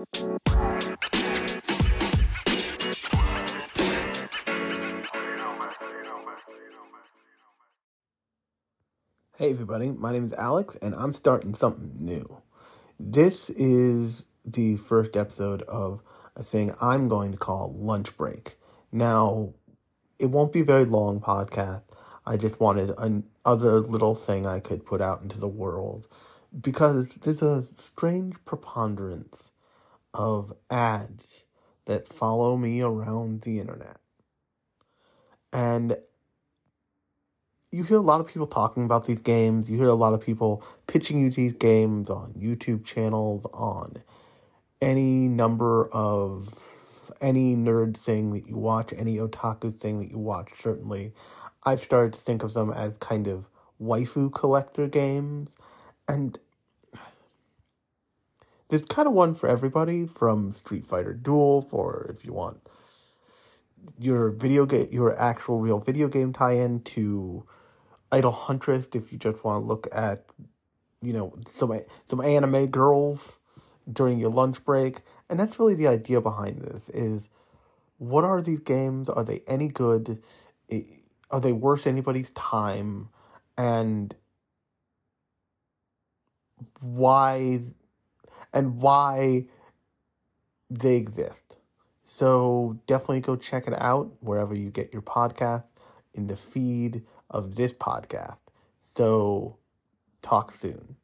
Hey everybody, my name is Alex and I'm starting something new. This is the first episode of a thing I'm going to call Lunch Break. Now, it won't be a very long podcast. I just wanted another little thing I could put out into the world because there's a strange preponderance of ads that follow me around the internet. And you hear a lot of people talking about these games. You hear a lot of people pitching you these games on YouTube channels, on any number of any nerd thing that you watch, any otaku thing that you watch, certainly. I've started to think of them as kind of waifu collector games. And there's kind of one for everybody from Street Fighter Duel for if you want your video game, your actual real video game tie in to Idol Huntress if you just want to look at, you know, some some anime girls during your lunch break. And that's really the idea behind this is what are these games? Are they any good? Are they worth anybody's time? And why and why they exist. So definitely go check it out wherever you get your podcast in the feed of this podcast. So, talk soon.